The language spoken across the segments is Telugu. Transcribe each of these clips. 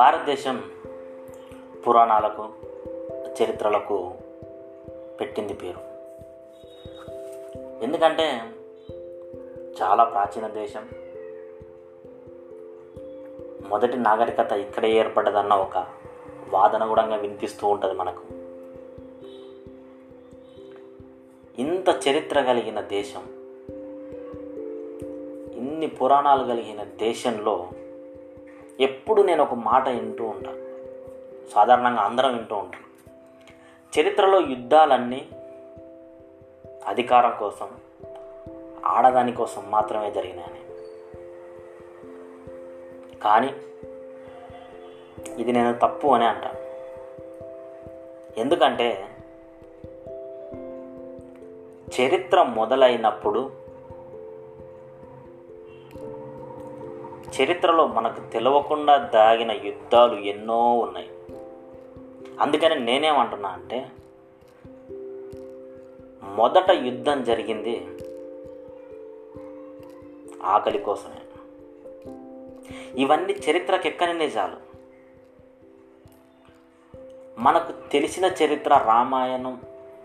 భారతదేశం పురాణాలకు చరిత్రలకు పెట్టింది పేరు. ఎందుకంటే చాలా ప్రాచీన దేశం. మొదటి నాగరికత ఇక్కడే ఏర్పడ్డదన్న ఒక వాదన కూడా వినిపిస్తూ ఉంటుంది మనకు. ఇంత చరిత్ర కలిగిన దేశం ఇన్ని పురాణాలు కలిగిన దేశంలో ఎప్పుడు నేను ఒక మాట వింటూ ఉంటాను సాధారణంగా అందరం వింటూ ఉంటాం. చరిత్రలో యుద్ధాలన్నీ అధికారం కోసం ఆడదాని కోసం మాత్రమే జరిగినాయని కానీ ఇది నేను తప్పు అని అంటాను ఎందుకంటే చరిత్ర మొదలైనప్పుడు చరిత్రలో మనకు తెలియకుండా దాగిన యుద్ధాలు ఎన్నో ఉన్నాయి. అందుకని నేనేమంటున్నా అంటే మొదట యుద్ధం జరిగింది ఆకలి కోసమే. ఇవన్నీ చరిత్రకు ఎక్కని నిజాలు? మనకు తెలిసిన చరిత్ర రామాయణం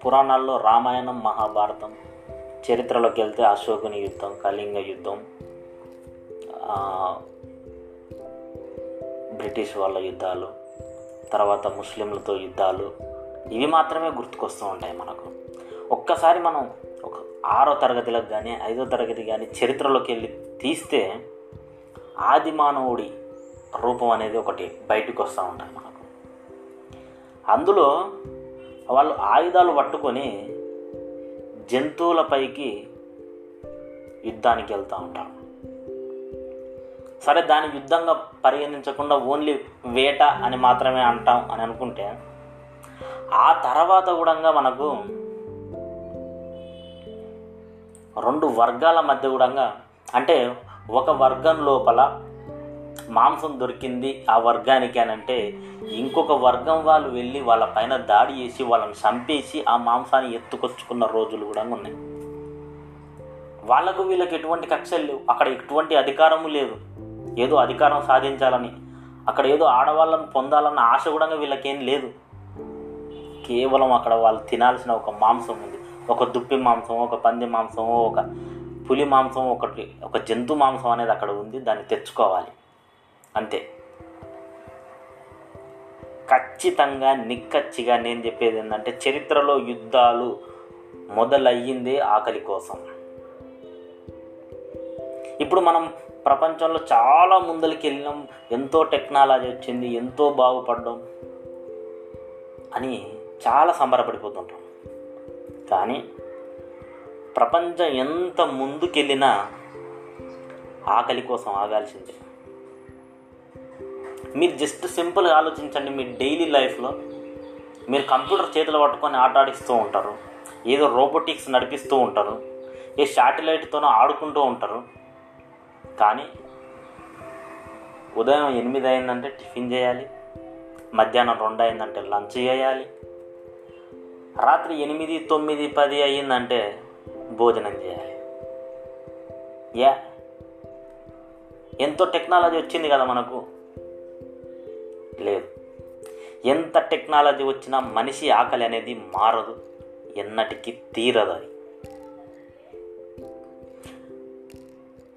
పురాణాల్లో రామాయణం మహాభారతం చరిత్రలోకి వెళ్తే అశోకుని యుద్ధం కళింగ యుద్ధం బ్రిటిష్ వాళ్ళ యుద్ధాలు తర్వాత ముస్లింలతో యుద్ధాలు ఇవి మాత్రమే గుర్తుకొస్తూ ఉంటాయి మనకు. ఒక్కసారి మనం ఒక ఆరో తరగతిలకు కానీ ఐదో తరగతి కానీ చరిత్రలోకి వెళ్ళి తీస్తే ఆది మానవుడి రూపం అనేది ఒకటి బయటకు వస్తూ ఉంటాయి మనకు. అందులో వాళ్ళు ఆయుధాలు పట్టుకొని జంతువులపైకి యుద్ధానికి వెళ్తూ ఉంటారు. సరే దాని యుద్ధంగా పరిగణించకుండా ఓన్లీ వేట అని మాత్రమే అంటాం అని అనుకుంటే ఆ తర్వాత కూడా మనకు రెండు వర్గాల మధ్య కూడా అంటే ఒక వర్గం లోపల మాంసం దొరికింది ఆ వర్గానికి అని అంటే ఇంకొక వర్గం వాళ్ళు వెళ్ళి వాళ్ళ పైన దాడి చేసి వాళ్ళని చంపేసి ఆ మాంసాన్ని ఎత్తుకొచ్చుకున్న రోజులు కూడా ఉన్నాయి. వాళ్ళకు వీళ్ళకి ఎటువంటి కక్షలు లేవు. అక్కడ ఎటువంటి అధికారము లేదు. ఏదో అధికారం సాధించాలని అక్కడ ఏదో ఆడవాళ్ళని పొందాలన్న ఆశ కూడా వీళ్ళకేం లేదు. కేవలం అక్కడ వాళ్ళు తినాల్సిన ఒక మాంసం ఉంది. ఒక దుప్పి మాంసం ఒక పంది మాంసం ఒక పులి మాంసం ఒకటి ఒక జంతు మాంసం అనేది అక్కడ ఉంది. దాన్ని తెచ్చుకోవాలి. అంతే. ఖచ్చితంగా నిక్కచ్చిగా నేను చెప్పేది ఏంటంటే చరిత్రలో యుద్ధాలు మొదలయ్యిందే ఆకలి కోసం. ఇప్పుడు మనం ప్రపంచంలో చాలా ముందరికి వెళ్ళినాం ఎంతో టెక్నాలజీ వచ్చింది ఎంతో బాగుపడ్డాం అని చాలా సంబరపడిపోతుంటాం. కానీ ప్రపంచం ఎంత ముందుకెళ్ళినా ఆకలి కోసం ఆగాల్సిందే. మీరు జస్ట్ సింపుల్గా ఆలోచించండి మీ డైలీ లైఫ్లో మీరు కంప్యూటర్ చేతులు పట్టుకొని ఆట ఆడిస్తూ ఉంటారు ఏదో రోబోటిక్స్ నడిపిస్తూ ఉంటారు ఏ శాటిలైట్తోనో ఆడుకుంటూ ఉంటారు కానీ ఉదయం ఎనిమిది అయిందంటే టిఫిన్ చేయాలి మధ్యాహ్నం రెండు అయిందంటే లంచ్ చేయాలి రాత్రి ఎనిమిది తొమ్మిది పది అయ్యిందంటే భోజనం చేయాలి. యా ఎంతో టెక్నాలజీ వచ్చింది కదా మనకు. లేదు ఎంత టెక్నాలజీ వచ్చినా మనిషి ఆకలి అనేది మారదు ఎన్నటికీ తీరదు అది.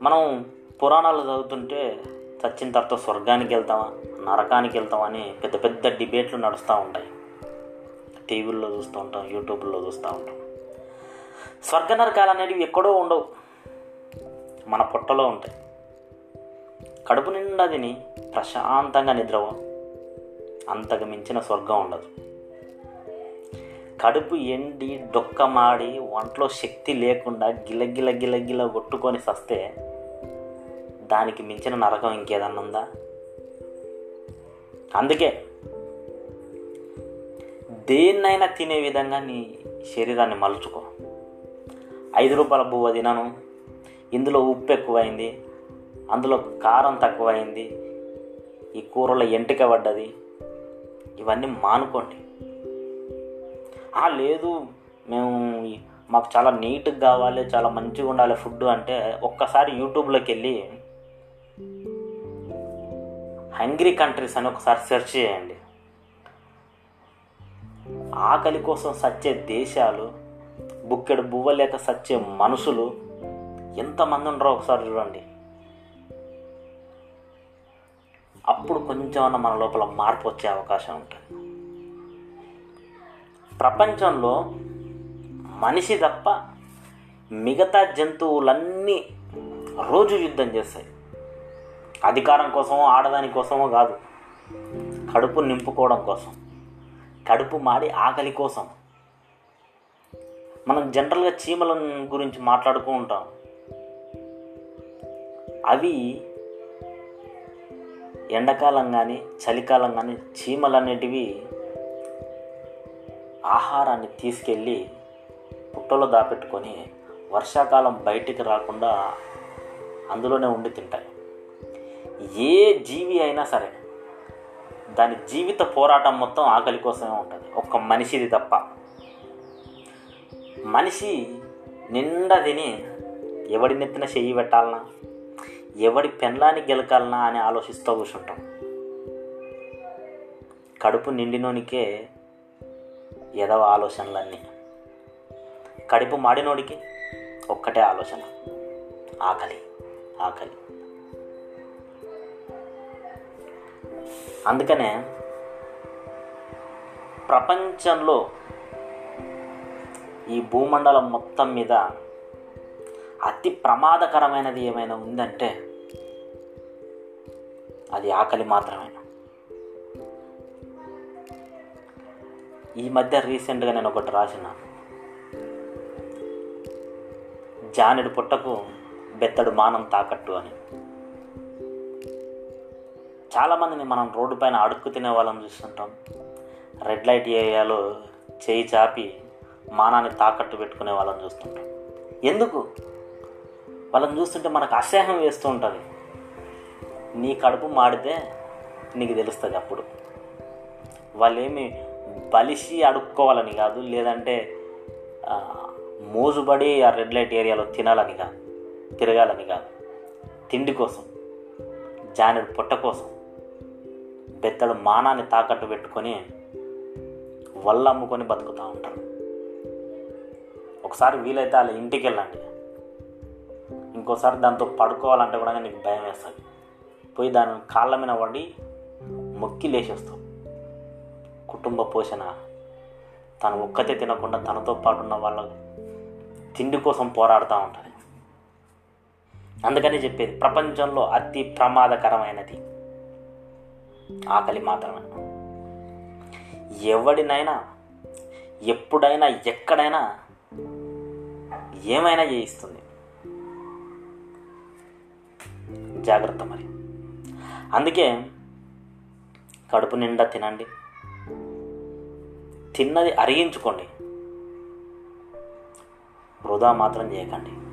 మనం పురాణాలు చదువుతుంటే చచ్చిన తర్వాత స్వర్గానికి వెళ్తామా నరకానికి వెళ్తామా అని పెద్ద పెద్ద డిబేట్లు నడుస్తూ ఉంటాయి. టీవీల్లో చూస్తూ ఉంటాం యూట్యూబ్లో చూస్తూ ఉంటాం. స్వర్గ నరకాలు అనేవి ఎక్కడో ఉండవు. మన పొట్టలో ఉంటాయి. కడుపు నిండా తిని ప్రశాంతంగా నిద్రపో. అంతకు మించిన స్వర్గం ఉండదు. కడుపు ఎండి డొక్కమాడి ఒంట్లో శక్తి లేకుండా గిలగిల గిలగిల కొట్టుకొని సస్తే దానికి మించిన నరకం ఇంకేదన్నా ఉందా? అందుకే దేన్నైనా తినే విధంగా నీ శరీరాన్ని మలుచుకో. ఐదు రూపాయల బువ్వ తినను. ఇందులో ఉప్పు ఎక్కువైంది. అందులో కారం తక్కువైంది. ఈ కూరలో ఎంటిక పడ్డది. ఇవన్నీ మానుకోండి. లేదు. మేము మాకు చాలా నీట్గా కావాలి చాలా మంచిగా ఉండాలి ఫుడ్ అంటే ఒక్కసారి యూట్యూబ్లోకి వెళ్ళి హంగ్రీ కంట్రీస్ అని ఒకసారి సెర్చ్ చేయండి. ఆకలి కోసం సచ్చే దేశాలు బుక్కెడు బువ్వ లేక సచ్చే మనుషులు ఎంతమంది ఉండరో ఒకసారి చూడండి. అప్పుడు కొంచెం మన లోపల మార్పు వచ్చే అవకాశం ఉంటుంది. ప్రపంచంలో మనిషి తప్ప మిగతా జంతువులన్నీ రోజు యుద్ధం చేస్తాయి. అధికారం కోసమో ఆడదాని కోసమో కాదు. కడుపు నింపుకోవడం కోసం. కడుపు మాడి ఆకలి కోసం. మనం జనరల్గా చీమల గురించి మాట్లాడుతూ ఉంటాం. అవి ఎండాకాలం కానీ చలికాలం కానీ చీమలు అనేటివి ఆహారాన్ని తీసుకెళ్ళి పుట్టలో దాపెట్టుకొని వర్షాకాలం బయటికి రాకుండా అందులోనే ఉండి తింటాయి. ఏ జీవి అయినా సరే దాని జీవిత పోరాటం మొత్తం ఆకలి కోసమే ఉంటుంది. ఒక్క మనిషిది తప్ప. మనిషి నిండా తిని ఎవడి నెత్తిన చెయ్యి పెట్టాలనా? ఎవడి పెన్లాన్ని గెలకాలనా అని ఆలోచిస్తూ కూర్చుంటాం. కడుపు నిండినోనికే ఎదవ ఆలోచనలన్నీ. కడుపు మాడినోడికి ఒక్కటే ఆలోచన. ఆకలి ఆకలి. అందుకనే ప్రపంచంలో ఈ భూమండలం మొత్తం మీద అతి ప్రమాదకరమైనది ఏమైనా ఉందంటే అది ఆకలి మాత్రమే. ఈ మధ్య రీసెంట్గా నేను ఒకటి రాసిన. జానెడు పుట్టకు బెత్తడు మానం తాకట్టు అని. చాలామందిని మనం రోడ్డు పైన అడుక్కు తినే వాళ్ళని చూస్తుంటాం. రెడ్ లైట్ ఏరియాలో చేయి చాపి మానాన్ని తాకట్టు పెట్టుకునే వాళ్ళని చూస్తుంటాం. ఎందుకు? వాళ్ళని చూస్తుంటే మనకు అసహ్యం వేస్తూ ఉంటుంది. నీ కడుపు మాడితే నీకు తెలుస్తుంది అప్పుడు. వాళ్ళేమి బలిసి అడుక్కోవాలని కాదు లేదంటే మోజుబడి ఆ రెడ్ లైట్ ఏరియాలో తినాలని కాదు తిరగాలని కాదు. తిండి కోసం జానెడు పొట్ట కోసం బెత్తడు మానాన్ని తాకట్టు పెట్టుకొని వల్ల అమ్ముకొని బతుకుతూ ఉంటారు. ఒకసారి వీలైతే వాళ్ళ ఇంటికి వెళ్ళండి. ఇంకోసారి దాంతో పడుకోవాలంటే కూడా నీకు భయం వేస్తుంది. పోయి దాని కాళ్ళ మీద పడి మొక్కి లేచేస్తావు. కుటుంబ పోషణ. తను ఒక్కతే తినకుండా తనతో పాటు ఉన్న వాళ్ళ తిండి కోసం పోరాడుతూ ఉంటుంది. అందుకని చెప్పేది ప్రపంచంలో అతి ప్రమాదకరమైనది. ఆకలి మాత్రమే. ఎవడినైనా ఎప్పుడైనా ఎక్కడైనా ఏమైనా చేయిస్తుంది. జాగ్రత్త మరి. అందుకే కడుపు నిండా తినండి. తిన్నది అరిగించుకోండి. వృధా మాత్రం చేయకండి.